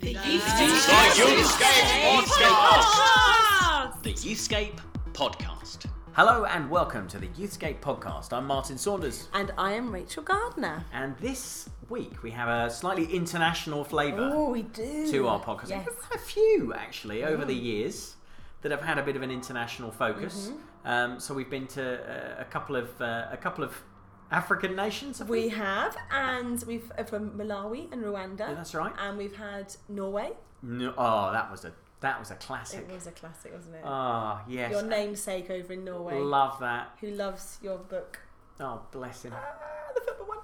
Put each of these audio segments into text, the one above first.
The Youthscape Podcast. The Youthscape Podcast. Hello and welcome to the Youthscape podcast. I'm Martin Saunders, And I am Rachel Gardner. and this week we have a slightly international flavour Oh, we do. to our podcast. Yes. We've had a few actually over the years that have had a bit of an international focus. Mm-hmm. Um, so we've been to uh, a couple of uh, a couple of African nations. Have we? We have, and we've uh, from Malawi and Rwanda. Yeah, that's right. And we've had Norway. No, oh, that was a that was a classic. It was a classic, wasn't it? Ah, yes. Your namesake over in Norway, Love that. who loves your book. Oh, bless him. Ah, the football one.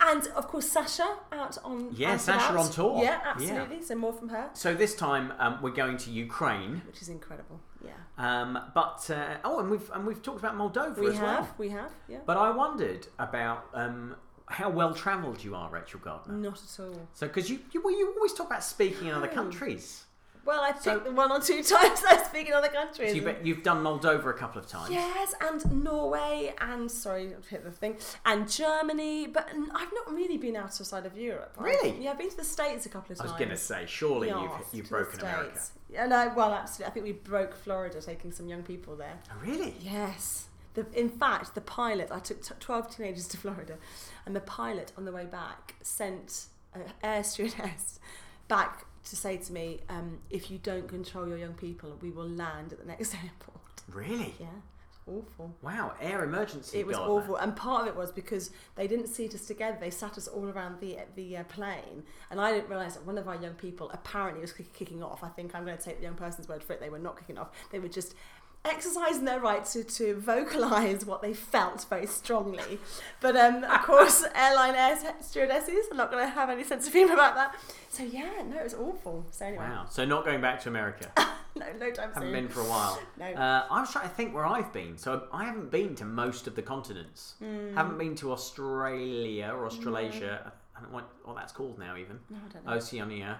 And of course, Sasha out on. Yeah, out Sasha about. on tour. Yeah, Yeah. absolutely. So more from her, So this time um, we're going to Ukraine. which is incredible. Yeah. Um, but uh, oh, and we've and we've talked about Moldova We as have, well. we have, yeah. But I wondered about um, how well travelled you are, Rachel Gardner. Not at all. So because you, you well, you always talk about speaking in other countries. Well, I think So- the one or two times I speak in other countries. So you you've done Moldova a couple of times. Yes, and Norway, and sorry, I've hit the thing, and Germany, but I've not really been outside of Europe. I've- Really? yeah, I've been to the States a couple of times. I was going to say, surely you've you've broken America. Yeah, no, well, absolutely. I think we broke Florida, taking some young people there. Oh, really? Yes. The, in fact, the pilot, I took t- 12 teenagers to Florida, and the pilot on the way back sent an air stewardess back to say to me, um, if you don't control your young people, we will land at the next airport. Really? Yeah, it's awful. Wow. Air emergency. It was awful, and part of it was because they didn't seat us together. They sat us all around the the uh, plane, and I didn't realise that one of our young people apparently was kicking off. I think I'm going to take the young person's word for it. They were not kicking off. They were just exercising their right to, to vocalise what they felt very strongly. But um, of course, airline air stewardesses are not going to have any sense of humour about that. So yeah, no, it was awful. So anyway, Wow. So not going back to America. no, no time haven't soon. been for a while. No. Uh, I was trying to think where I've been. So I haven't been to most of the continents. Hmm. Haven't been to Australia or Australasia. I don't know what, what that's called now, even. No, I don't know. Oceania.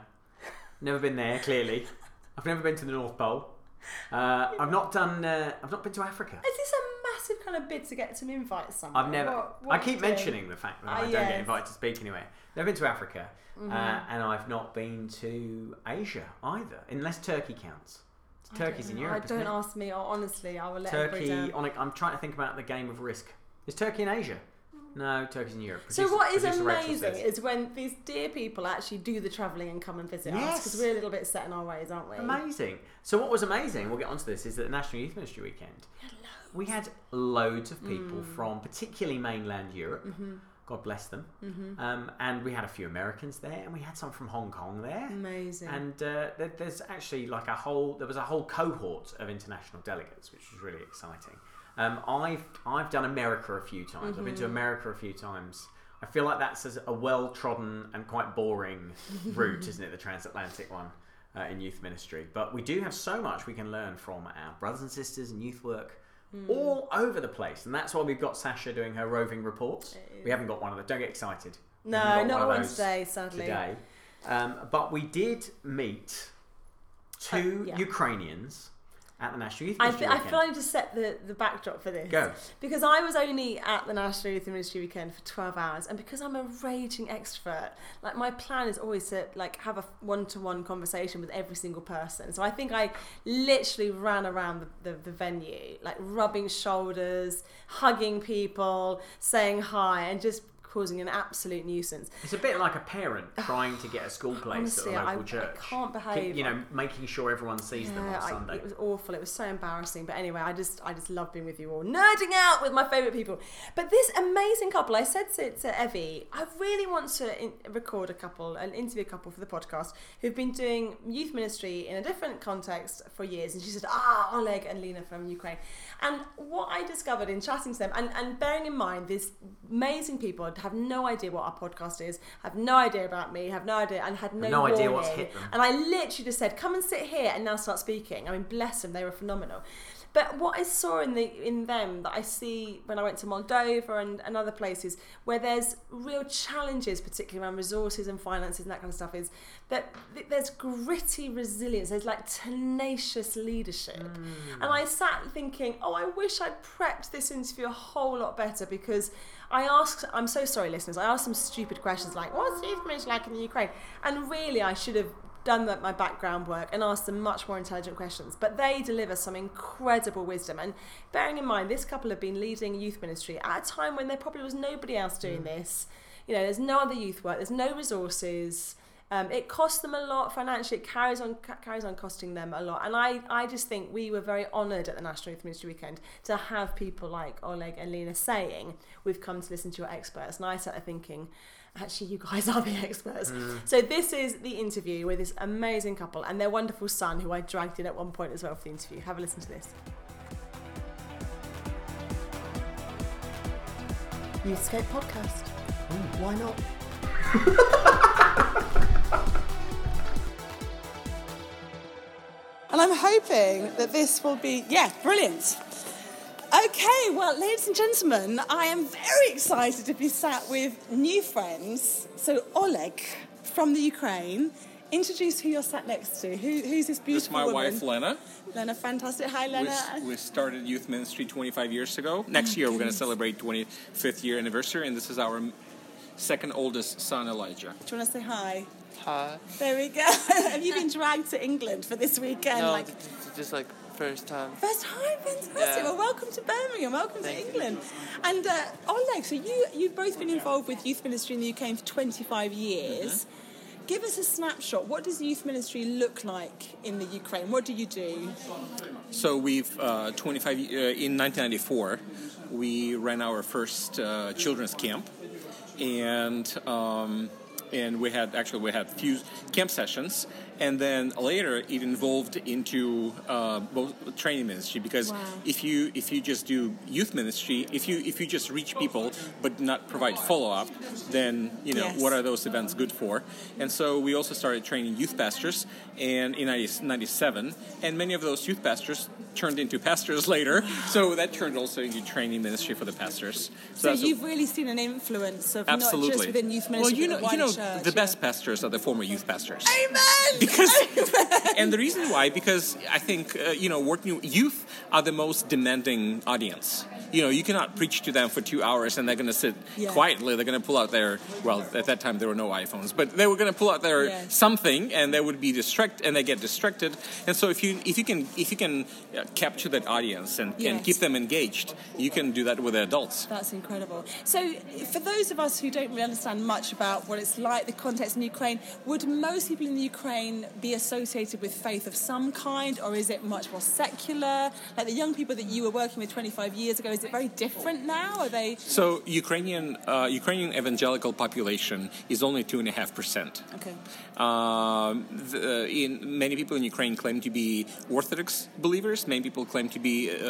Never been there, clearly. I've never been to the North Pole. Uh, I've not done. Uh, I've not been to Africa. Is this a massive kind of bid to get some invites somewhere? I've never. What- what I keep you doing? mentioning the fact that Ah, I don't yes. Mm-hmm. get invited to speak anywhere. I've never been to Africa, uh, and I've not been to Asia either, unless Turkey counts. Turkey's in. Europe. I don't ask me. Honestly, I will let Turkey. On a, I'm trying to think about the game of risk. Is Turkey in Asia? No, Turkey's in Europe. So what is amazing is when these dear people actually do the travelling and come and visit us because we're a little bit set in our ways, aren't we? Amazing. So what was amazing, we'll get onto this, is that the National Youth Ministry weekend, we had loads of people Mm. from particularly mainland Europe. Mm-hmm. God bless them. Um, and we had a few Americans there, and we had some from Hong Kong there. Amazing. And uh, there, there's actually like a whole, there was a whole cohort of international delegates, which was really exciting. Um, I've I've done America a few times. I've been to America a few times. I feel like that's a- well trodden and quite boring route, isn't it? The transatlantic one uh, in youth ministry. But we do have so much we can learn from our brothers and sisters in youth work. All over the place, and that's why we've got Sasha doing her roving reports. We haven't got one of them. Don't get excited. No, not one one today, sadly. today. Um, but we did meet two Uh, yeah. Ukrainians at the National Youth I, Ministry th- I feel I need to set the, the backdrop for this. Go. Because I was only at the National Youth Ministry weekend for 12 hours, and because I'm a raging extrovert, like my plan is always to like have a one-to-one conversation with every single person. So I think I literally ran around the, the, the venue, like rubbing shoulders, hugging people, saying hi, and just causing an absolute nuisance. It's a bit like a parent trying to get a school place Honestly, at a I- local I church. can't behave. You know, making sure everyone sees them Yeah, on I- Sunday. it was awful. It was so embarrassing. But anyway, I just I just love being with you all, nerding out with my favourite people. But this amazing couple, I said to, to Evie, I really want to in, record a couple, an interview a couple for the podcast who've been doing youth ministry in a different context for years. And she said, ah, Oleg and Lena from Ukraine. And what I discovered in chatting to them, and, and bearing in mind, these amazing people have no idea what our podcast is, have no idea about me, have no idea, and had no, no idea what's hit them. And I literally just said, "Come and sit here," and now start speaking. I mean, bless them; they were phenomenal. But what I saw in the in them that I see when I went to Moldova and, and other places where there's real challenges, particularly around resources and finances and that kind of stuff, is that there's gritty resilience. There's like tenacious leadership. Mm. And I sat thinking, oh, I wish I'd prepped this interview a whole lot better because I asked, I'm so sorry, listeners, I asked some stupid questions like, what's the ministry like in the Ukraine? And really, I should have done the, my background work and asked them much more intelligent questions. But they deliver some incredible wisdom. And bearing in mind, this couple have been leading youth ministry at a time when there probably was nobody else doing this. You know, there's no other youth work, there's no resources. Um, it costs them a lot financially. It carries on ca- carries on costing them a lot, and I, I just think we were very honoured at the National Youth Ministry Weekend to have people like Oleg and Lena saying we've come to listen to your experts, and I started thinking. Actually, you guys are the experts. Mm. So this is the interview with this amazing couple and their wonderful son, who I dragged in at one point as well for the interview. Have a listen to this. Youthscape podcast. Mm. Why not? And I'm hoping that this will be, yeah, brilliant. Okay, well, ladies and gentlemen, I am very excited to be sat with new friends. So, Oleg from the Ukraine, introduce who you're sat next to. Who, who's this This is beautiful my woman? wife, Lena. Lena, fantastic. Hi, Lena. we started youth ministry 25 years ago. Next year, we're going to celebrate 25th year anniversary, and this is our second oldest son, Elijah. Do you want to say hi? Hi. There we go. Have you been dragged to England for this weekend? No, like, th- th- just like first time. First time, fantastic. Yeah. Well, welcome to Birmingham. Welcome Thank to you. England. And uh, Oleg, so you you've both been involved with youth ministry in the UK for 25 years. Mm-hmm. Give us a snapshot. What does youth ministry look like in the Ukraine? What do you do? So we've uh, 25 uh, in 1994, we ran our first uh, children's camp, and um, and we had actually we had few camp sessions, and then later it evolved into uh, both training ministry because Wow. if you if you just do youth ministry, if you if you just reach people but not provide follow up, then you know Yes. what are those events good for? And so we also started training youth pastors, and in 90, 97, and many of those youth pastors turned into pastors later. So that turned also into training ministry for the pastors. So a- you've really seen an influence of absolutely not just within youth well, ministry, you but know, the you know, church, the yeah. best pastors are the former youth pastors. Amen. Because, and the reason why, because I think uh, you know, working youth are the most demanding audience. You know, you cannot preach to them for two hours and they're going to sit Yeah. quietly. They're going to pull out their well, at that time there were no iPhones, but they were going to pull out their Yes. something and they would be distracted and they get distracted. And so if you if you can if you can uh, capture that audience and, and keep them engaged, you can do that with the adults. That's incredible. So, for those of us who don't really understand much about what it's like, the context in Ukraine, would most people in the Ukraine be associated with faith of some kind, or is it much more secular? Like the young people that you were working with 25 years ago, is it very different now? Are they? So Ukrainian uh, Ukrainian evangelical population is only two and a half percent. Okay. Um, the, in, many people in Ukraine claim to be Orthodox believers. Many people claim to be uh,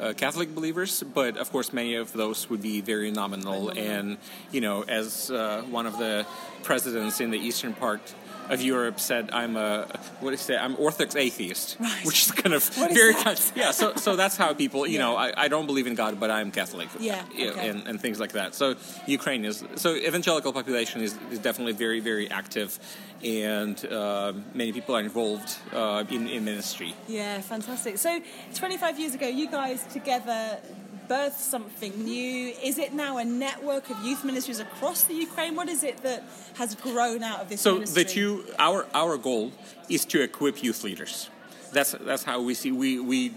uh, Catholic believers, but of course, many of those would be very nominal. And you know, as uh, one of the presidents in the eastern part of Europe said, "I'm a what do you say? I'm Orthodox atheist," Right. which is kind of What very kind. Yeah. So, so that's how people, you Yeah. know, I, I don't believe in God, but I'm Catholic. Yeah, know, okay. and, and things like that. So Ukraine is so evangelical population is, is definitely very very active, and uh, many people are involved uh, in in ministry. Yeah, fantastic. So, 25 years ago, you guys together birthed something new. Is it now a network of youth ministries across the Ukraine? What is it that has grown out of this So ministry? the two our our goal is to equip youth leaders. That's that's how we see we we.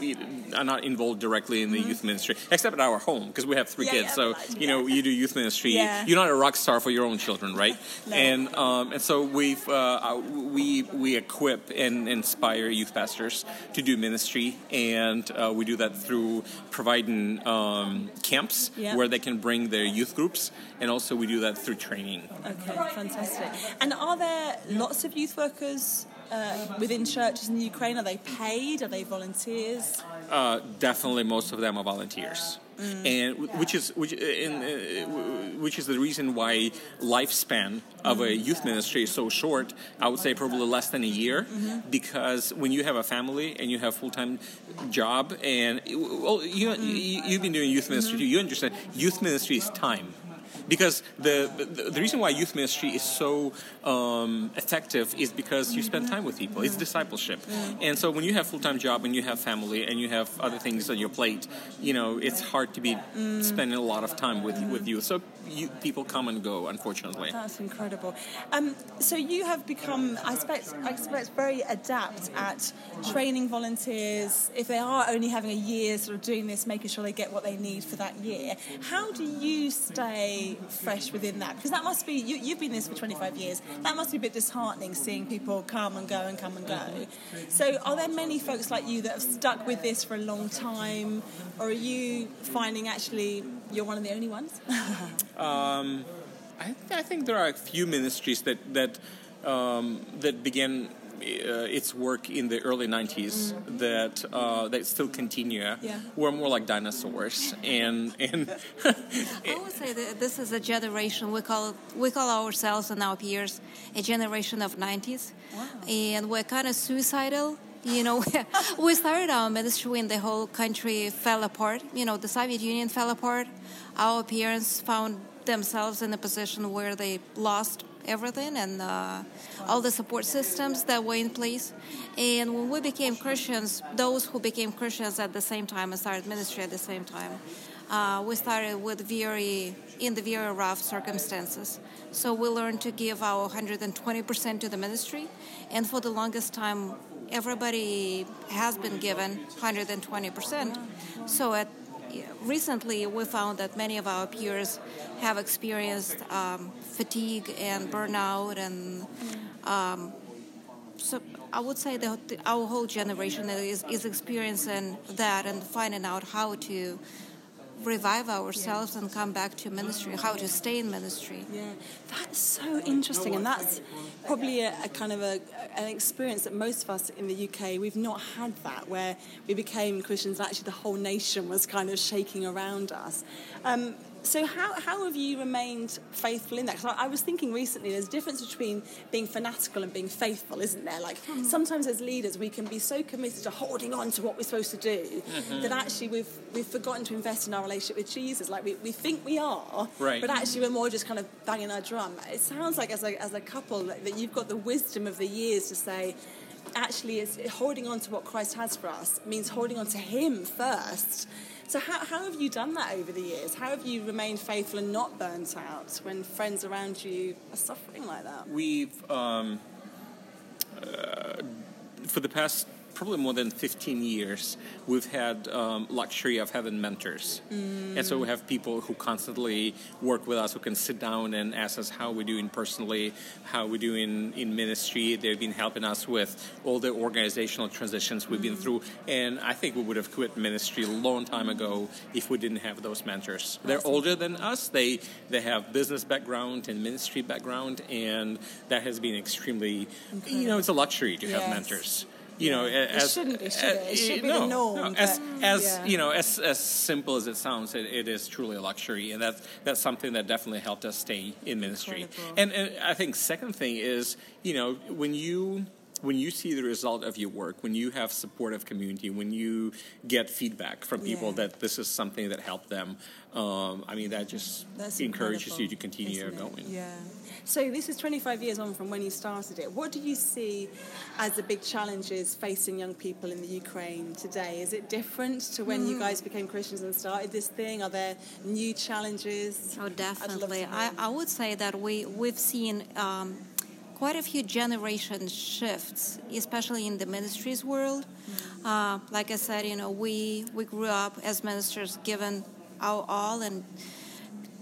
We are not involved directly in the youth ministry, except at our home because we have three Mm-hmm. Yeah, kids. yeah, so but- you know, you do youth ministry. Yeah. You're not a rock star for your own children, right? No. And um, and so we've uh, uh, we we equip and inspire youth pastors to do ministry, and uh, we do that through providing um, camps Yeah. where they can bring their youth groups, and also we do that through training. Okay, fantastic. And are there lots of youth workers uh, within churches in Ukraine? Are they paid? Are they volunteers? Uh, definitely, most of them are volunteers, and which is which in, uh, which is the reason why lifespan of a youth ministry is so short. I would say probably less than a year, because when you have a family and you have full time job, and well, you, you you've been doing youth ministry too. You understand youth ministry is time. Because the, the the reason why youth ministry is so um, effective is because you spend time with people. It's discipleship, and so when you have full time job and you have family and you have other things on your plate, you know it's hard to be spending a lot of time with with youth. So you, people come and go, unfortunately. That's incredible. Um, so you have become, I expect, I expect, very adept at training volunteers. If they are only having a year, sort of doing this, making sure they get what they need for that year. How do you stay fresh within that? Because that must be you, you've been this for 25 years. That must be a bit disheartening seeing people come and go and come and go. So are there many folks like you that have stuck with this for a long time, or are you finding actually you're one of the only ones? Um, I, I think there are a few ministries that that um, that began Uh, its work in the early '90s mm-hmm. that uh, that still continue. Uh, yeah. We're more like dinosaurs, and and I would say that this is a generation we call we call ourselves and our peers a generation of 90s, and we're kind of suicidal. You know, we started our ministry when the whole country fell apart. You know, the Soviet Union fell apart. Our parents found themselves in a position where they lost everything and uh, all the support systems that were in place. And when we became Christians, those who became Christians at the same time and started ministry at the same time, uh, we started with very in the very rough circumstances. So we learned to give our 120% to the ministry, and for the longest time, everybody has been given 120%. So at recently, we found that many of our peers have experienced um, fatigue and burnout, and um, so I would say that our whole generation is, is experiencing that and finding out how to revive ourselves and come back to ministry, how to stay in ministry. Yeah, that's so interesting, and that's probably a, a kind of a, an experience that most of us in the UK we've not had that, where we became Christians and actually the whole nation was kind of shaking around us. Um, so how, how have you remained faithful in that? Because I, I was thinking recently, there's a difference between being fanatical and being faithful, isn't there? Like hmm. sometimes as leaders, we can be so committed to holding on to what we're supposed to do mm-hmm. that actually we've we've forgotten to invest in our relationship with Jesus. Like we, we think we are, Right. but actually we're more just kind of banging our drum. It sounds like as a, as a couple that, that you've got the wisdom of the years to say, actually, it's holding on to what Christ has for us means holding on to Him first. So how, how have you done that over the years? How have you remained faithful and not burnt out when friends around you are suffering like that? we've um, uh, for the past probably more than 15 years we've had um, luxury of having mentors. And so we have people who constantly work with us who can sit down and ask us how we're doing personally how we're doing in ministry. They've been helping us with all the organizational transitions we've been through. And i think we would have quit ministry a long time ago if we didn't have those mentors. They're older than us. They they have business background and ministry background and that has been extremely you know it's a luxury to have mentors you know, as shouldn't be, should it? It should be no, norm, no, as but- as yeah. you know, as as simple as it sounds, it, it is truly a luxury, and that's that's something that definitely helped us stay in ministry. And, and I think second thing is, you know, when you when you see the result of your work, when you have supportive community, when you get feedback from people Yeah. that this is something that helped them, um, I mean, that just That's encourages you to continue going. Yeah. So this is 25 years on from when you started it. What do you see as the big challenges facing young people in the Ukraine today? Is it different to when you guys became Christians and started this thing? Are there new challenges? Oh, definitely. I. I would say that we we've seen um, quite a few generation shifts, especially in the ministries world. Uh, like I said, you know, we we grew up as ministers, given our all and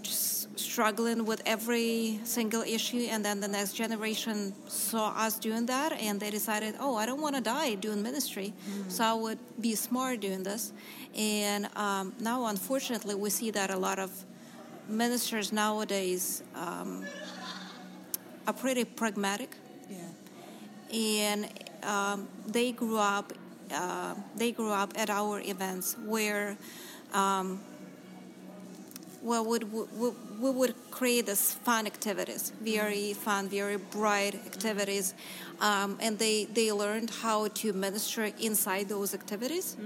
just struggling with every single issue, and then the next generation saw us doing that, and they decided, oh, I don't want to die doing ministry, so I would be smart doing this. And um, now, unfortunately, we see that a lot of ministers nowadays um, are pretty pragmatic Yeah. and um, they grew up uh, they grew up at our events where um, well, would we, we would create these fun activities, very fun, very bright activities, um, and they they learned how to minister inside those activities,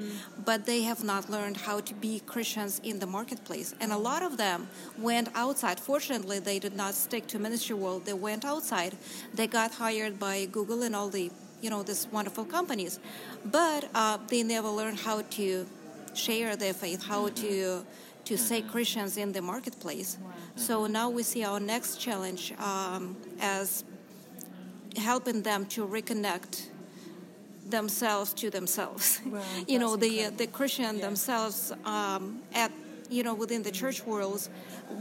but they have not learned how to be Christians in the marketplace. And a lot of them went outside. Fortunately, they did not stick to ministry world. They went outside. They got hired by Google and all the you know these wonderful companies, but uh, they never learned how to share their faith, how to to say Christians in the marketplace. So now we see our next challenge um, as helping them to reconnect themselves to themselves. you know, the the Christian themselves um, at you know within the church worlds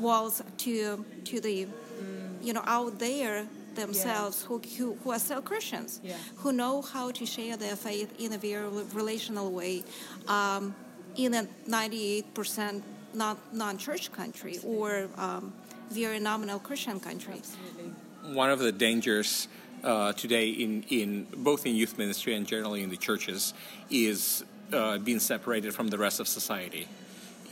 walls to to the you know out there themselves who, who who are still Christians Yeah. who know how to share their faith in a very relational way um, in a 98% not non-church country or um, very nominal Christian country. one of the dangers uh, today in, in both in youth ministry and generally in the churches is uh, being separated from the rest of society.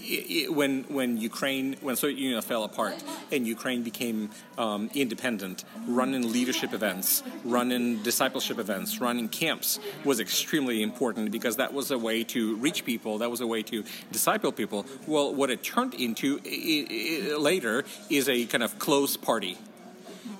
I- I- When when Ukraine when Soviet Union fell apart and Ukraine became um, independent, running leadership events, running discipleship events, running camps was extremely important because that was a way to reach people. That was a way to disciple people. Well, what it turned into i- i- later is a kind of closed party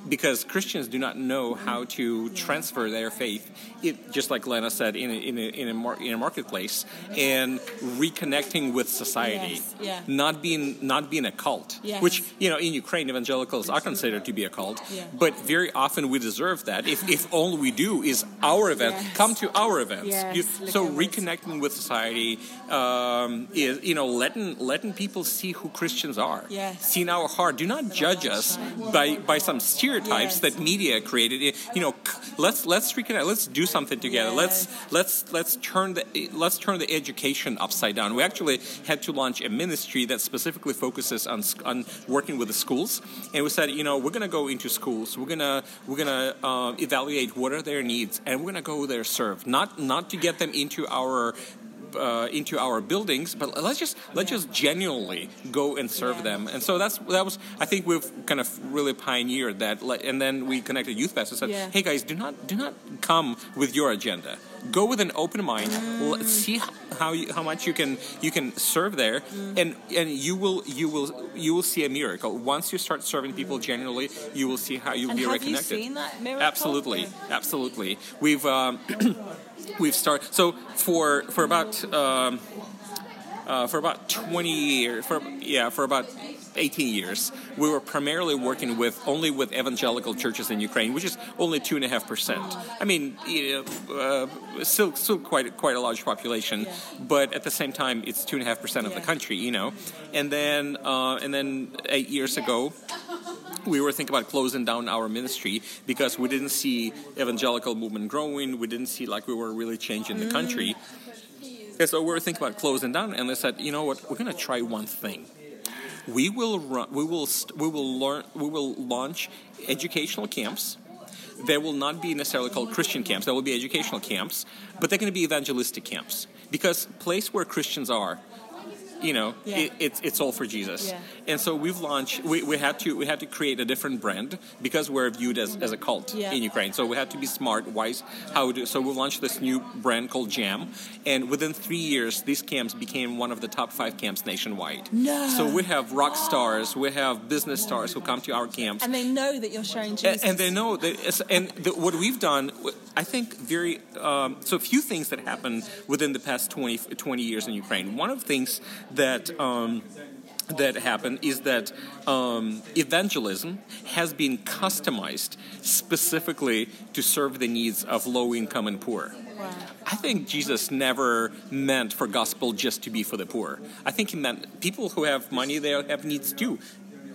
because Christians do not know how to transfer their faith, it, just like Lena said, in a, in a, in a, mar- in a marketplace, and reconnecting with society, Yes, yeah. not being not being a cult. Yes. Which you know, in Ukraine, evangelicals are considered to be a cult, Yeah. but very often we deserve that. If, if all we do is our event, Yes. come to our events. You- so reconnecting with society um, is you know letting letting people see who Christians are, Yes. seeing our heart. Do not judge us by by some stereotypes Yes. that media created. You know, let's let's reconnect. Let's do something together. Let's let's let's turn the let's turn the education upside down. We actually had to launch a ministry that specifically focuses on on working with the schools, and we said, you know, we're going to go into schools. We're gonna we're gonna uh, evaluate what are their needs, and we're going to go there serve, not not to get them into our uh, into our buildings, but let's just let's just genuinely go and serve them. And so that's that was I think we've kind of really pioneered that. And then we connected Youth Fest and said, Yeah. "Hey guys, do not do not come with your agenda. Go with an open mind. Let's see how you, how much you can you can serve there, and and you will you will you will see a miracle once you start serving people genuinely. You will see how you'll And be have you reconnected. seen that miracle? Absolutely, absolutely. We've um, we've started so for for about um, uh, for about 20 years for yeah for about 18 years we were primarily working with only with evangelical churches in ukraine which is only two and a half percent i mean you know, uh, still still quite quite a large population but at the same time it's two and a half percent of the country you know and then uh, and then eight years ago we were thinking about closing down our ministry because we didn't see evangelical movement growing. We didn't see like we were really changing the country. And so we were thinking about closing down, and they said, you know what, we're going to try one thing. We will run, we will st- we will learn we will launch educational camps. They will not be necessarily called Christian camps. They will be educational camps, but they're going to be evangelistic camps because place where Christians are, you know, Yeah. it, it's it's all for Jesus. Yeah. And so we've launched. We, we had to we had to create a different brand because we're viewed as, as a cult Yeah. in Ukraine. So we had to be smart, wise. How do? So we launched this new brand called Jam, and within three years, these camps became one of the top five camps nationwide. No. So we have rock stars, we have business stars who come to our camps. And they know that you're sharing And, Jesus. and they know that, and the, what we've done, I think, very um, so. A few things that happened within the past 20, 20 years in Ukraine. One of the things that um, that happened is that um, evangelism has been customized specifically to serve the needs of low income and poor. I think Jesus never meant for gospel just to be for the poor. I think he meant people who have money, they have needs too.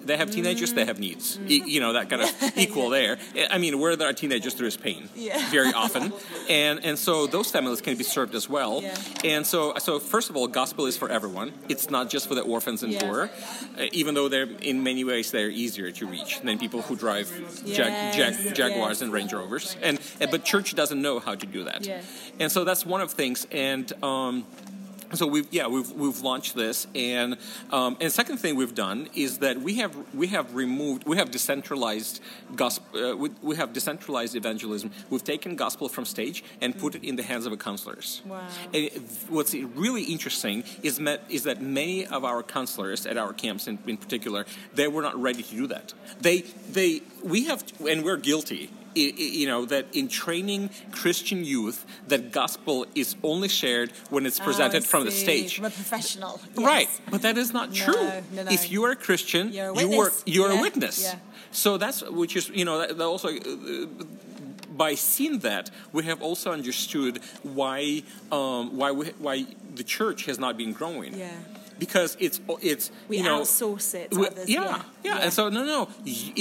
They have teenagers, they have needs. E- you know, that kind of equal there. I mean, where there are teenagers, there is pain Yeah. very often. And and so those families can be served as well. Yeah. And so, so first of all, gospel is for everyone. It's not just for the orphans and Yeah. poor, uh, even though they're in many ways they're easier to reach than people who drive Jag, Jag, Jaguars yes. and Range Rovers. And, but church doesn't know how to do that. Yes. And so that's one of things. And um, so we've yeah we've we've launched this and um, and second thing we've done is that we have we have removed we have decentralized gospel uh, we, we have decentralized evangelism. We've taken gospel from stage and put it in the hands of the counselors. Wow. and it- what's really interesting is met, is that many of our counselors at our camps in, in particular they were not ready to do that. They they we have and we're guilty you know that in training Christian youth, that gospel is only shared when it's presented Oh, from the stage. From a professional. Right, but that is not true. no, no. If you are a Christian, You're a you are witness. you're Yeah, a witness. yeah. So that's which is you know that, that also. Uh, by seeing that, we have also understood why um, why we, why the church has not been growing. Yeah. Because it's it's We you know outsource it to we- others, yeah, yeah, yeah. And so no, no.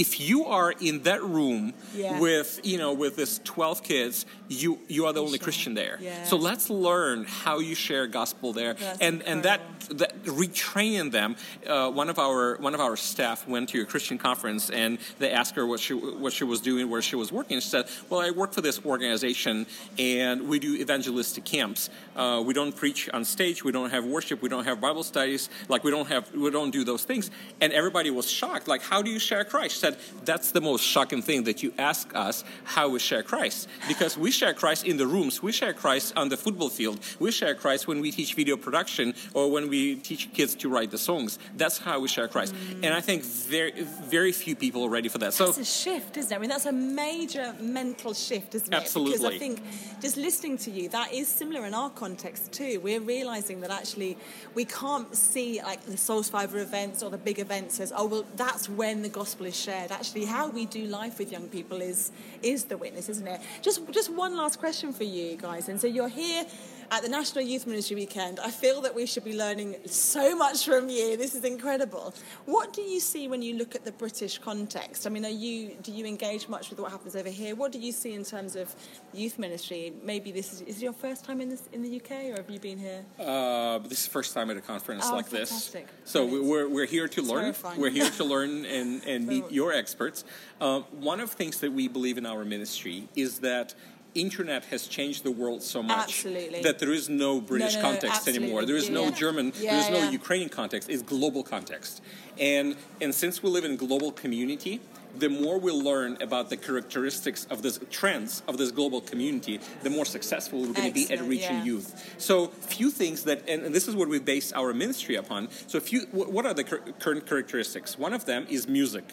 If you are in that room Yeah. with you know with this twelve kids, you you are the only. Christian there. Yeah. So let's learn how you share gospel there, That's and and that incredible. that retraining them. Uh, one of our one of our staff went to a Christian conference, and they asked her what she what she was doing, where she was working. She said, "Well, I work for this organization, and we do evangelistic camps. Uh, we don't preach on stage. We don't have worship. We don't have Bible studies. Like we don't have we don't do those things." And everybody was shocked. Like, how do you share Christ? She said, "That's the most shocking thing that you ask us how we share Christ, because we share Christ in the rooms. We share Christ on the football field. We share Christ when we teach video production or when we teach kids to write the songs. That's how we share Christ. Mm. And I think very, very few people are ready for that. So That's a shift, isn't it? I mean, that's a major mental shift, isn't it? Absolutely. Because I think just listening to you, that is similar in our context too. We're realizing that actually we can't see like the Soul Survivor events or the big events as, oh, well, that's when the gospel is shared. Actually, how we do life with young people is is the witness, isn't it? Just just one last question for you guys. And so you're here at the National Youth Ministry Weekend. I feel that we should be learning so much from you. This is incredible. What do you see when you look at the British context? I mean, are you do you engage much with what happens over here? What do you see in terms of youth ministry? Maybe this is, is it your first time in this in the UK, or have you been here? Uh, this is the first time at a conference Oh, like this. So Brilliant. we're, we're here to learn. We're here to learn and, and meet your experts. Um, one of the things that we believe in our ministry is that internet has changed the world so much Absolutely. that there is no British no, no, context absolutely. anymore. There is no Yeah. German, Yeah, there is no yeah. Ukrainian context. It's global context. And and since we live in global community, the more we learn about the characteristics of this trends of this global community, the more successful we're going to be at reaching yeah. youth. So few things that, and, and this is what we base our ministry upon. So few, wh- what are the cur- current characteristics? One of them is music.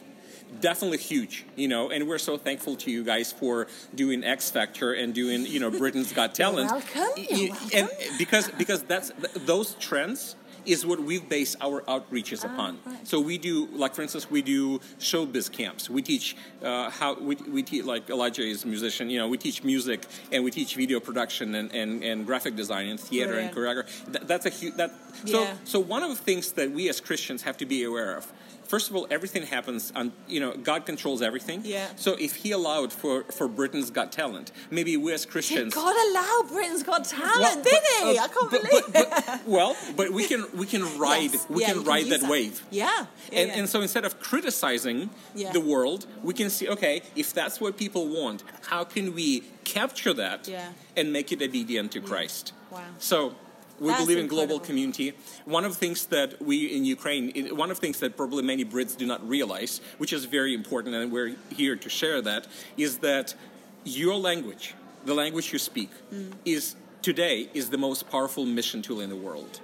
Definitely huge, you know, and we're so thankful to you guys for doing X Factor and doing, you know, Britain's Got Talent. welcome, you're Y- And because because that's those trends is what we base our outreaches upon. So we do, like for instance, we do showbiz camps. We teach uh, how we, we teach like Elijah is a musician. You know, we teach music and we teach video production and, and, and graphic design and theater and choreography. That, that's a huge that. So Yeah. so one of the things that we as Christians have to be aware of. First of all, everything happens on you know God controls everything. Yeah. So if He allowed for for Britain's Got Talent, maybe we as Christians. God allow Britain's Got Talent, Well, did he? uh, I can't but- believe but- but- well, but we can we can ride Yes. we Yeah, can ride that, that. wave. Yeah. Yeah, and yeah. and so instead of criticizing the world, we can see okay if that's what people want, how can we capture that and make it obedient to Christ? Wow. So. We That's believe in global community. One of the things that we in Ukraine, one of the things that probably many Brits do not realize, which is very important, and we're here to share that, is that your language, the language you speak, Mm. is today is the most powerful mission tool in the world.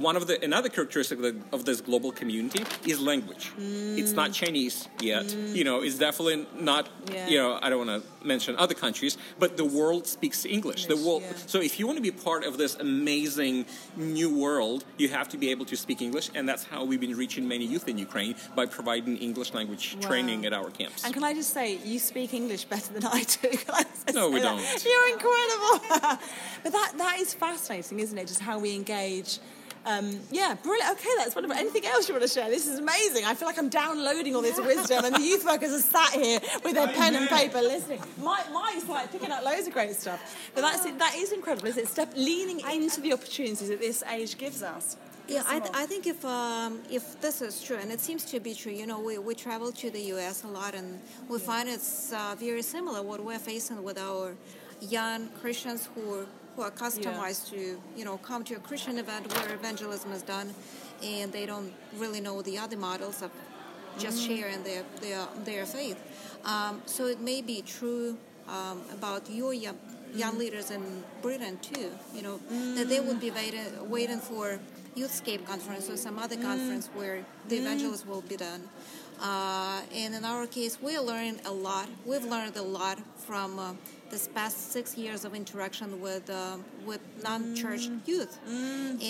One of the another characteristic of, the, of this global community is language. It's not Chinese yet. You know, it's definitely not. Mm. Yeah. You know, I don't want to mention other countries, but the world speaks English. the world. yeah. So if you want to be part of this amazing new world, you have to be able to speak English, and that's how we've been reaching many youth in Ukraine by providing English language Wow. training at our camps. And can I just say, you speak English better than I do. Can I just No, we don't. You're incredible. but that that is fascinating, isn't it? Just how we engage. Um, yeah, brilliant. Okay, that's wonderful. Anything else you want to share? This is amazing. I feel like I'm downloading all this wisdom, and the youth workers are sat here with their pen and paper listening. My, Mike's like picking up loads of great stuff. But that's it. That is incredible, isn't it? Step leaning into the opportunities that this age gives us. Yeah, I, th- I think if um, if this is true, and it seems to be true, you know, we, we travel to the U.S. a lot, and we find it's uh, very similar what we're facing with our young Christians who are, who are customized to, you know, come to a Christian event where evangelism is done, and they don't really know the other models of just sharing their their their faith. Um, so it may be true um, about your young, young leaders in Britain too. You know that they would be waiting waiting for Youthscape conference or some other conference where the evangelism will be done. Uh, and in our case, we're learning a lot. We've learned a lot from uh, this past six years of interaction with uh, with non-church youth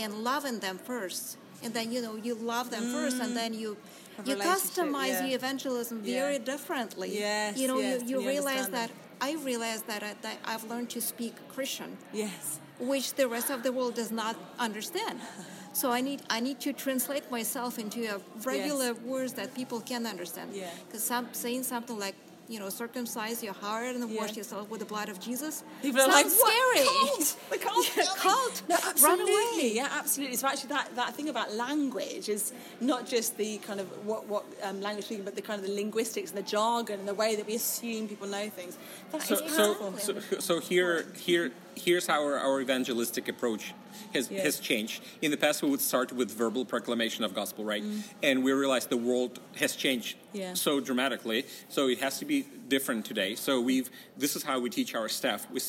and loving them first. And then you know you love them first, and then you you customize yeah. your evangelism Yeah. very differently. Yes, you know yes, you, you realize that I realize that, I, that I've learned to speak Christian Yes. which the rest of the world does not understand. So I need I need to translate myself into a regular words that people can understand. Yeah. Because some saying something like you know circumcise your heart and wash yourself with the blood of Jesus. People are sounds like, scary. What? Cult. The cult. Yeah, cult. No, Run absolutely. away. Yeah, absolutely. So actually, that, that thing about language is not just the kind of what what um, language speaking, but the kind of the linguistics and the jargon and the way that we assume people know things. That So, so, so, so here, here, here's how our, our evangelistic approach has, Yeah. has changed. In the past, we would start with verbal proclamation of gospel, right? Mm. And we realized the world has changed Yeah. so dramatically, so it has to be different today. So we've this is how we teach our staff. We,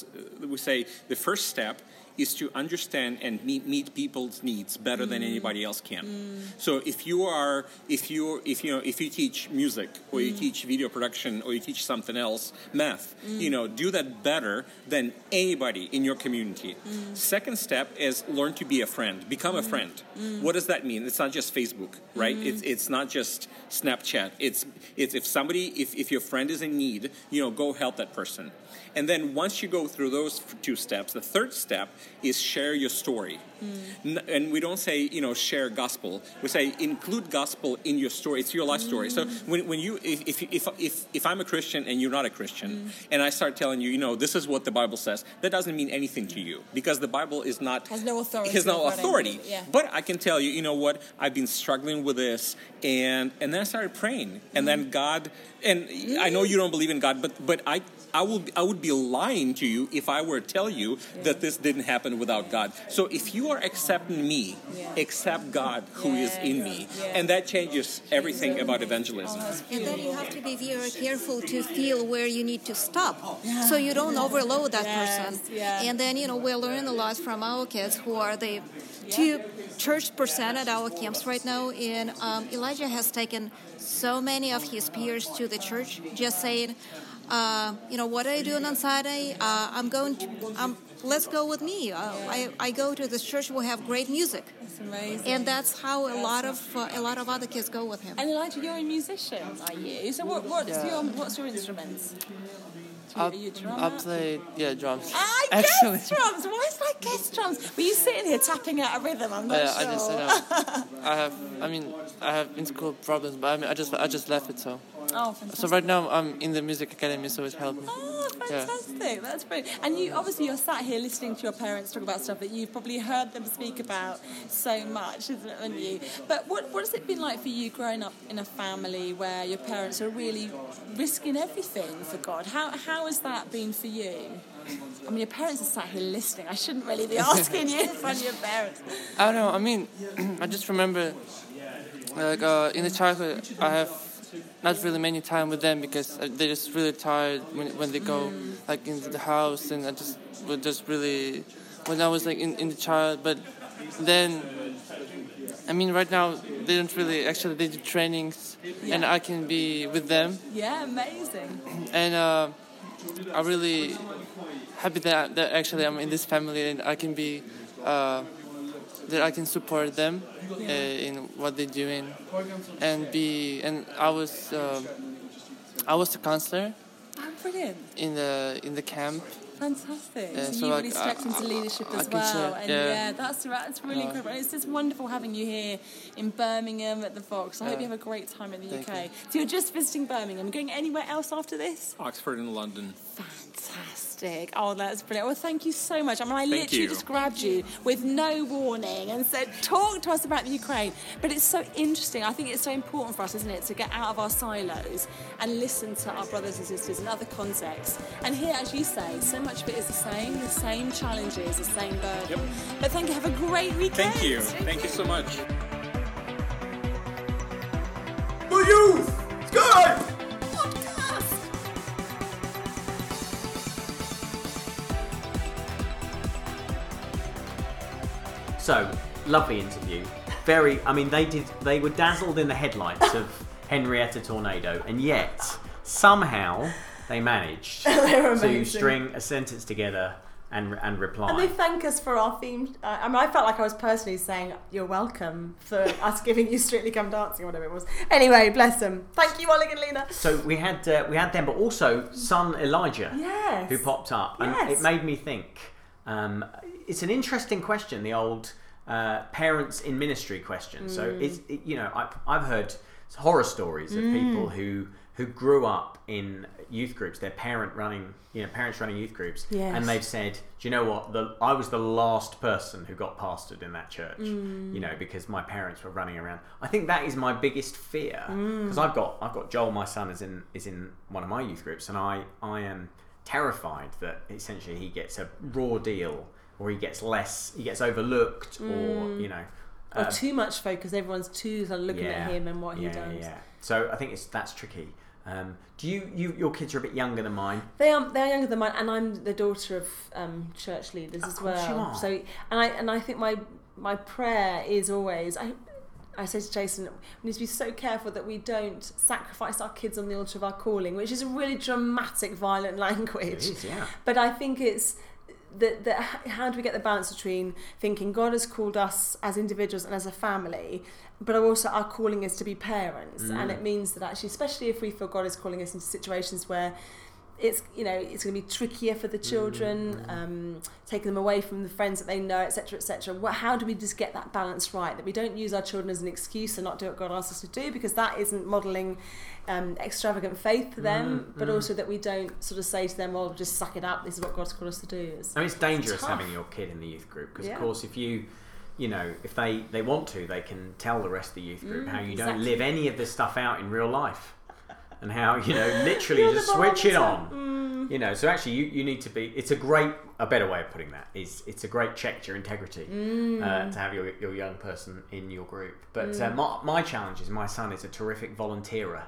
we say the first step is to understand and meet, meet people's needs better than anybody else can. Mm. So if you are if you if you know if you teach music or you mm. teach video production or you teach something else, math, mm. you know, do that better than anybody in your community. Second step is learn to be a friend, become a friend. What does that mean? It's not just Facebook, right? It's it's not just Snapchat. It's it's if somebody if, if your friend is in need, you know, go help that person. And then once you go through those two steps, the third step is share your story. Hmm. N- and we don't say, you know, share gospel. We say include gospel in your story. It's your life story. So hmm. when, when you, if, if, if, if, if I'm a Christian and you're not a Christian, hmm. and I start telling you, you know, this is what the Bible says, that doesn't mean anything to you because the Bible is not, Has no authority Has no authority. yeah. But I can tell you, you know what, I've been struggling with this. And, and then I started praying. And then God, and I know you don't believe in God, but, but I, I, will, I would be lying to you if I were to tell you that this didn't happen without God. So if you are accepting me, accept God who is in me. And that changes everything about evangelism. And then you have to be very careful to feel where you need to stop, so you don't overload that Yes, person. yeah. And then you know we're learning a lot from our kids who are the two church percent at our camps right now. And um, Elijah has taken so many of his peers to the church, just saying, uh, you know, what are you doing on Saturday? Uh, I'm going to. Um, let's go with me. Uh, I, I go to this church. We have great music, It's amazing. and that's how a lot of uh, a lot of other kids go with him. And Elijah, you're a musician, are you? So what, what's Yeah. your what's your instruments? I, Are you a drummer? I played yeah drums. I Actually, guess drums. Why is that guess drums? Were you sitting here tapping out a rhythm? I'm not yeah, sure. I just you know, I have I mean I have in school problems, but I mean I just I just left it so. Oh, fantastic. So right now I'm in the music academy, so it's helping. Oh, Yeah. fantastic! That's brilliant. And you obviously you're sat here listening to your parents talk about stuff that you've probably heard them speak about so much, isn't it? Haven't you? But what what has it been like for you growing up in a family where your parents are really risking everything for God? How how has that been for you? I mean, your parents are sat here listening. I shouldn't really be asking you in front of your parents. I don't know. I mean, I just remember, like uh, in the childhood, I have not really many time with them because uh, they're just really tired when, when they go like into the house, and I just would just really when I was like in, in the child. But then, I mean, right now they don't really actually they do trainings, and I can be with them, Yeah, amazing. and uh, I'm really happy that that actually I'm in this family and I can be. Uh, that I can support them uh, in what they're doing and be and I was um I was the counselor Oh, brilliant. in the in the camp Fantastic. Yeah, so, so, you like, really stepped into leadership I as can say- well. and yeah. yeah, that's that's really Uh, incredible. It's just wonderful having you here in Birmingham at the Fox. I hope you have a great time in the Thank UK. you. So you're just visiting Birmingham. Going anywhere else after this? Oxford and London. Fantastic. Oh, that's brilliant. Well, thank you so much. I mean, I Thank literally you. just grabbed you with no warning and said, talk to us about the Ukraine. But it's so interesting. I think it's so important for us, isn't it, to get out of our silos and listen to our brothers and sisters in other contexts. And here, as you say, so much of it is the same, the same challenges, the same burden. But thank you. Have a great weekend. Thank you. Thank you so much. The youth! Sky! So, lovely interview. Very, I mean, they did, they were dazzled in the headlights of Henrietta Tornado, and yet, somehow, they managed to string a sentence together and, and reply. And they thank us for our theme. Uh, I mean, I felt like I was personally saying, "You're welcome" for us giving you Strictly Come Dancing, or whatever it was. Anyway, bless them. Thank you, Oleg and Lena. So we had uh, we had them, but also son Elijah, Yes. who popped up, and Yes. it made me think. Um, it's an interesting question, the old uh, parents in ministry question. So Mm. it's it, you know I, I've heard horror stories of people Mm. who who grew up in youth groups, their parent running, you know, parents running youth groups, Yes. and they've said, "Do you know what? The, I was the last person who got pastored in that church, Mm. you know, because my parents were running around." I think that is my biggest fear Mm. because I've got I've got Joel, my son, is in is in one of my youth groups, and I I am terrified that essentially he gets a raw deal or he gets less, he gets overlooked, or you know. Or uh, too much focus. Everyone's too of looking at him and what he yeah, does. Yeah. So I think it's that's tricky. Um, do you, you your kids are a bit younger than mine? They are they are younger than mine, and I'm the daughter of um, church leaders as course well. So, and I and I think my my prayer is always I. I say to Jason, we need to be so careful that we don't sacrifice our kids on the altar of our calling, which is a really dramatic, violent language. Is, yeah. But I think it's that, that how do we get the balance between thinking God has called us as individuals and as a family, but also our calling is to be parents, and Mm. it means that actually, especially if we feel God is calling us into situations where it's you know it's going to be trickier for the children, um, taking them away from the friends that they know, etc., etc. What, how do we just get that balance right? That we don't use our children as an excuse and not do what God asks us to do, because that isn't modelling um, extravagant faith for them, but also that we don't sort of say to them, "Well, just suck it up. This is what God's called us to do." It's, I mean, it's dangerous tough. having your kid in the youth group because, Yeah. of course, if you, you know, if they they want to, they can tell the rest of the youth group Mm, how you exactly. don't live any of this stuff out in real life, and how you know literally just switch it on. Mm. You know, so actually, you, you need to be. It's a great, a better way of putting that is it's a great check to your integrity Mm. uh, to have your, your young person in your group. But uh, my, my challenge is my son is a terrific volunteerer.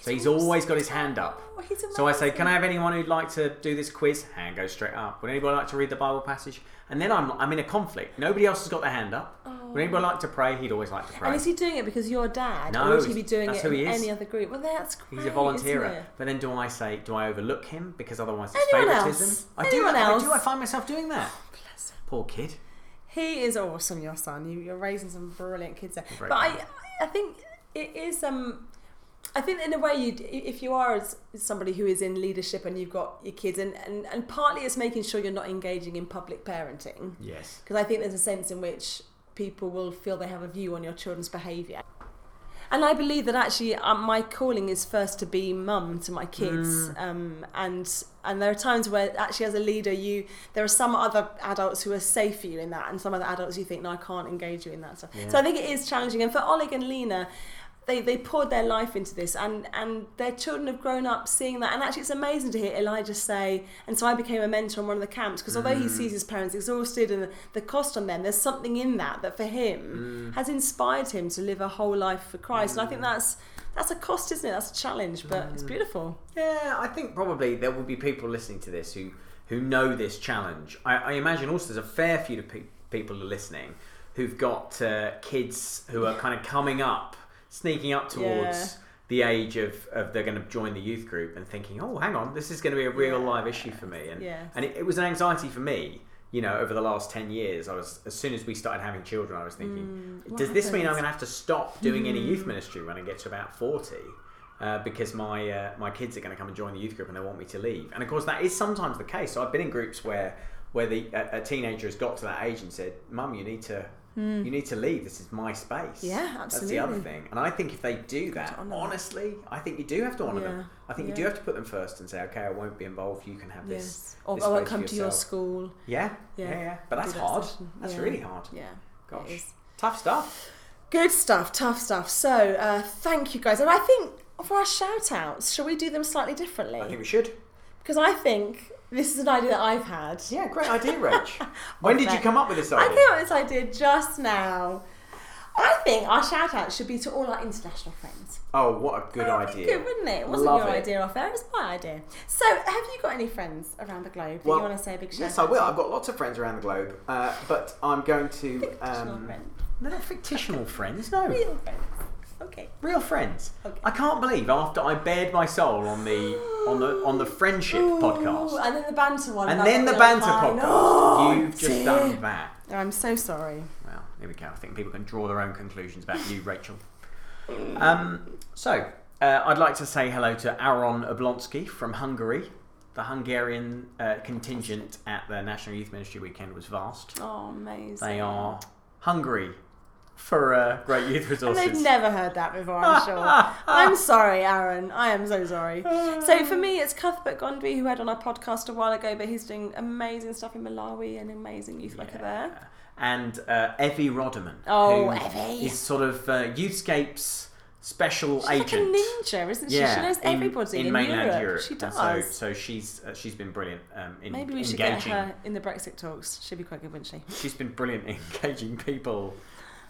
So he's always got his hand up. Oh, he's So I say, can I have anyone who'd like to do this quiz? Hand goes straight up. Would anybody like to read the Bible passage? And then I'm, I'm in a conflict. Nobody else has got their hand up. Would anybody like to pray? He'd always like to pray. Oh. And is he doing it because you're dad, No, or would he be doing it in he any other group? Well, that's great. He's a volunteer. But then do I say, do I overlook him because otherwise it's Anyone favouritism? else? I do. Anyone I else? do. I find myself doing that. Poor kid. He is awesome, your son. You, you're raising some brilliant kids there. Great But I. I think it is. Um, I think in a way, you if you are as somebody who is in leadership and you've got your kids, and, and, and partly it's making sure you're not engaging in public parenting. Yes. Because I think there's a sense in which people will feel they have a view on your children's behaviour. And I believe that actually um, my calling is first to be mum to my kids, um, and and there are times where actually as a leader you there are some other adults who are safe for you in that, and some other adults you think no I can't engage you in that stuff. So I think it is challenging, and for Oleg and Lena, they, they poured their life into this and, and their children have grown up seeing that. And actually it's amazing to hear Elijah say and so I became a mentor on one of the camps because although he mm. sees his parents exhausted and the, the cost on them there's something in that that for him mm. has inspired him to live a whole life for Christ. And I think mm. that's that's a cost isn't it? That's a challenge but it's beautiful. Yeah, I think probably there will be people listening to this who who know this challenge. I, I imagine also there's a fair few of pe- people listening who've got uh, kids who are kind of coming up, sneaking up towards Yeah. the age of, of they're going to join the youth group and thinking, oh, hang on, this is going to be a real Yeah. live issue for me. And Yes. and it, it was an anxiety for me. You know, over the last ten years, I was as soon as we started having children, I was thinking, Mm, does this mean I'm going to have to stop doing any youth ministry when I get to about forty? Uh, because my uh, my kids are going to come and join the youth group and they want me to leave, and of course that is sometimes the case. So I've been in groups where where the a, a teenager has got to that age and said, "Mum, you need to you need to leave. This is my space." Yeah, That's the other thing, and I think if they do that, honestly, I think you do have to honour them. I think you do have to put them first and say, "Okay, I won't be involved. You can have this." Or this I won't come to your school. Yeah, Yeah. yeah, yeah. But that's that hard. session. That's Yeah. really hard. Yeah. Gosh, tough stuff. Good stuff, tough stuff. So, uh, thank you guys. And I think for our shout outs, shall we do them slightly differently? I think we should. Because I think this is an idea that I've had. Yeah, great idea, Rach. when did you come up with this idea? I came up with this idea just now. I think our shout out should be to all our international friends. Oh, what a good That'd be idea! Good, wouldn't it? It wasn't Love your it. idea off there, it was my idea. So, have you got any friends around the globe that Well, you want to say a big shout Yes, I will. to? I've got lots of friends around the globe, uh, but I'm going to. Fictional Um, friend. they're not fictional friends. No, Real friends. Okay. real friends. Okay. I can't believe after I bared my soul on the on the on the friendship Ooh, podcast And then the banter one. and then the banter Pine. podcast, Oh, you've just dear. done that. I'm so sorry. Well, here we go. I think people can draw their own conclusions about you, Rachel. Um, so, uh, I'd like to say hello to Aaron Oblonsky from Hungary. The Hungarian uh, contingent at the National Youth Ministry weekend was vast. Oh, amazing. They are hungry for uh, great youth resources. And they've never heard that before, I'm sure. I'm sorry, Aaron. I am so sorry. So for me, it's Cuthbert Gondry, who had on our podcast a while ago, but he's doing amazing stuff in Malawi and amazing youth worker there. and uh, Evie Rodderman. Oh, who Evie. is sort of uh, Youthscape's special She's agent. like a ninja, isn't she? Yeah, she knows in- everybody in, mainland Europe. Europe. She does. So, so she's uh, she's been brilliant um, in Maybe we should get her in the Brexit talks. She'd be quite good, wouldn't she? She's been brilliant in engaging people.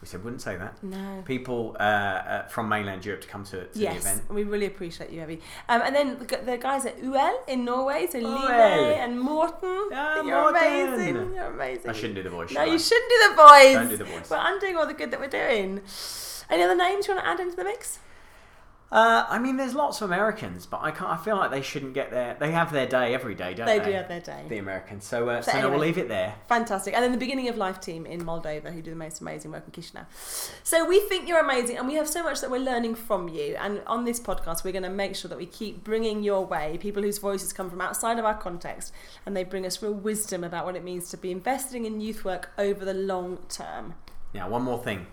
We said wouldn't say that. No. People uh, uh, from mainland Europe to come to, to the event. we really appreciate you, Evie. Um, and then the, the guys at UL in Norway, so Line and Morten. Yeah, you're Morten. amazing. You're amazing. I shouldn't do the voice. No, should I? you shouldn't do the voice. Don't do the voice. We're undoing all the good that we're doing. Any other names you want to add into the mix? Uh, I mean, there's lots of Americans, but I can't. I feel like they shouldn't get their. They have their day every day, don't They they? do have their day. The Americans. So, uh, So so, no, we'll leave it there. Fantastic. And then the beginning of life team in Moldova who do the most amazing work in Chisinau. So we think you're amazing and we have so much that we're learning from you. And on this podcast, we're going to make sure that we keep bringing your way people whose voices come from outside of our context and they bring us real wisdom about what it means to be investing in youth work over the long term. Now, one more thing.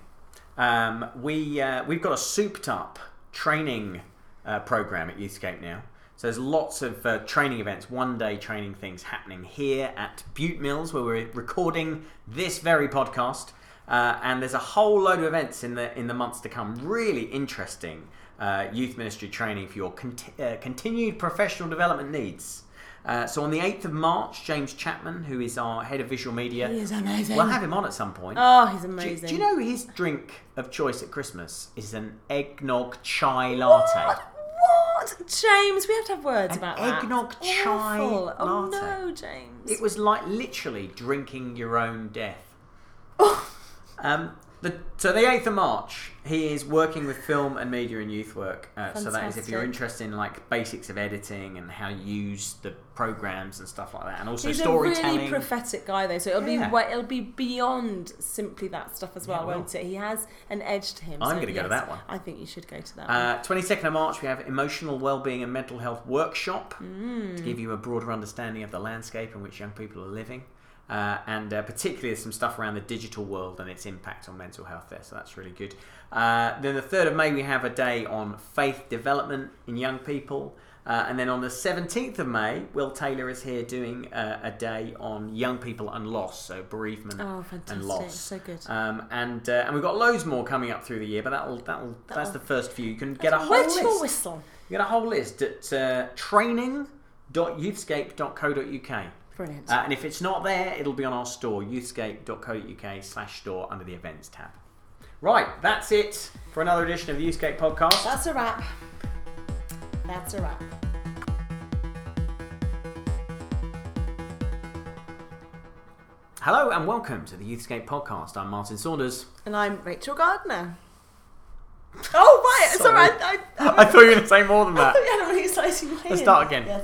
Um, we uh, we've got a souped up training uh, program at Youthscape now. So there's lots of uh, training events, one day training things happening here at Bute Mills, where we're recording this very podcast. Uh, and there's a whole load of events in the in the months to come. Really interesting uh, youth ministry training for your conti- uh, continued professional development needs. Uh, so on the 8th of March, James Chapman, who is our head of visual media, He is amazing. we'll have him on at some point. Oh, he's Do, amazing. do you know his drink of choice at Christmas is an eggnog chai latte? What? What? James, we have to have words An about that. eggnog chai Awful. Oh no, James. It was like literally drinking your own death. um, the, so the 8th of March, he is working with film and media and youth work. Uh, so that is if you're interested in like basics of editing and how you use the programs and stuff like that, and also He's a really prophetic guy, though, so it'll Yeah. be it'll be beyond simply that stuff as well, Yeah, it will. won't it? He has an edge to him. I'm so gonna go to that one. I think you should go to that. one. Uh, 22nd of March, we have Emotional well-being and Mental Health Workshop Mm. to give you a broader understanding of the landscape in which young people are living. Uh, and uh, particularly there's some stuff around the digital world and its impact on mental health there, so that's really good. Uh, then the 3rd of May, we have a day on faith development in young people. Uh, and then on the 17th of May, Will Taylor is here doing uh, a day on young people and loss, so bereavement Oh, and loss. So good. Um, and uh, and we've got loads more coming up through the year, but that'll that'll, that's That'll- the first few. You can get a whole Where's list. your whistle? You get a whole list at uh, training.youthscape.co.uk. Brilliant. Uh, and if it's not there, it'll be on our store, youthscape.co.uk slash store under the events tab. Right, that's it for another edition of the Youthscape podcast. That's a wrap. That's a wrap. Hello and welcome to the Youthscape podcast. I'm Martin Saunders. And I'm Rachel Gardner. Oh, right. Sorry. Sorry. I, I, I thought you were going to say more than I that. thought you had a really exciting way Let's start again. Yes.